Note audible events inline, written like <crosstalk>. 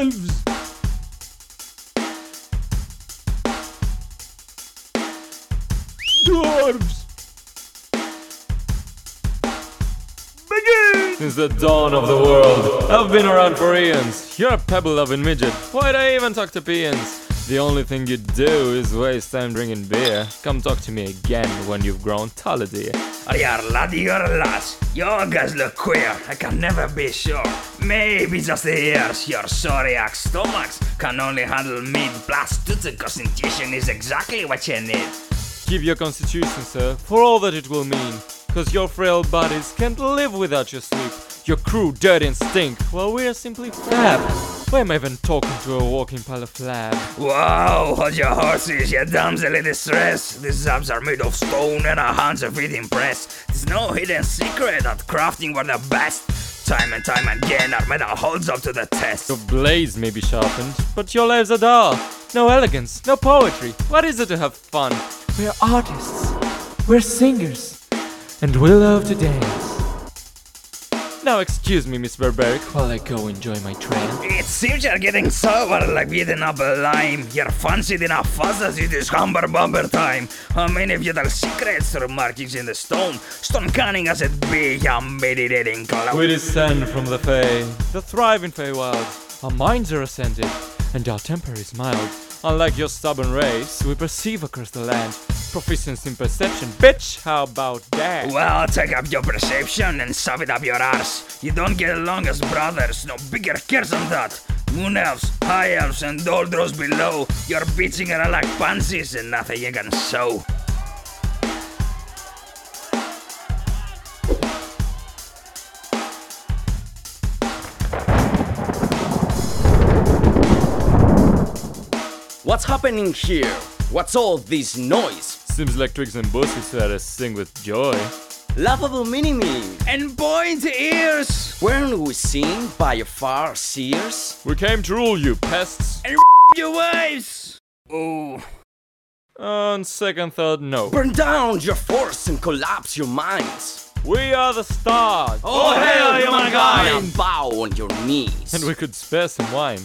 Elves. Dwarves. Begin! Since the dawn of the world, I've been around for eons. You're a pebble loving midget. Why'd I even talk to peons? The only thing you do is waste time drinking beer. Come talk to me again when you've grown taller, dear. Are you a lad, you're lass. Your guys look queer. I can never be sure. Maybe just the ears, your sorry-ass stomachs can only handle meat. Blast the constitution is exactly what you need. Keep your constitution, sir, for all that it will mean. Cause your frail bodies can't live without your sleep. Your crew dirty and stink, while we're simply fab. Why am I even talking to a walking pile of flab? Wow, hold your horses, you damsel in distress. These abs are made of stone and our hands are feet impressed. There's no hidden secret that crafting were the best. Time and time again, our metal holds up to the test. Your blades may be sharpened, but your lives are dull. No elegance, no poetry. What is it to have fun? We're artists, we're singers, and we love to dance. Now excuse me, Miss Barbaric, while I go enjoy my train. It seems you're getting sour like beating up a lime. You're fancied enough fuzz as it is humber bumper time. How many of you tell secrets through markings in the stone? Stone cunning as it be, I'm meditating cloud. We descend from the Fae, the thriving Feywild. Our minds are ascended, and our temper is mild. Unlike your stubborn race, we perceive across the land. Proficiency in perception, bitch, how about that? Well, take up your perception and shove it up your arse. You don't get along as brothers, no bigger cares than that. Moon elves, high elves, and doldros below. You're bitching around like pansies and nothing you can show. What's happening here? What's all this noise? Seems like Twigs and Bussies let us sing with joy. Laughable mini-me! And point ears! Weren't we seen by a far seers? We came to rule you, pests. And <laughs> your wives! Oh. On second thought, no. Burn down your force and collapse your minds! We are the stars! Oh, hell, humankind! And bow on your knees! And we could spare some wine.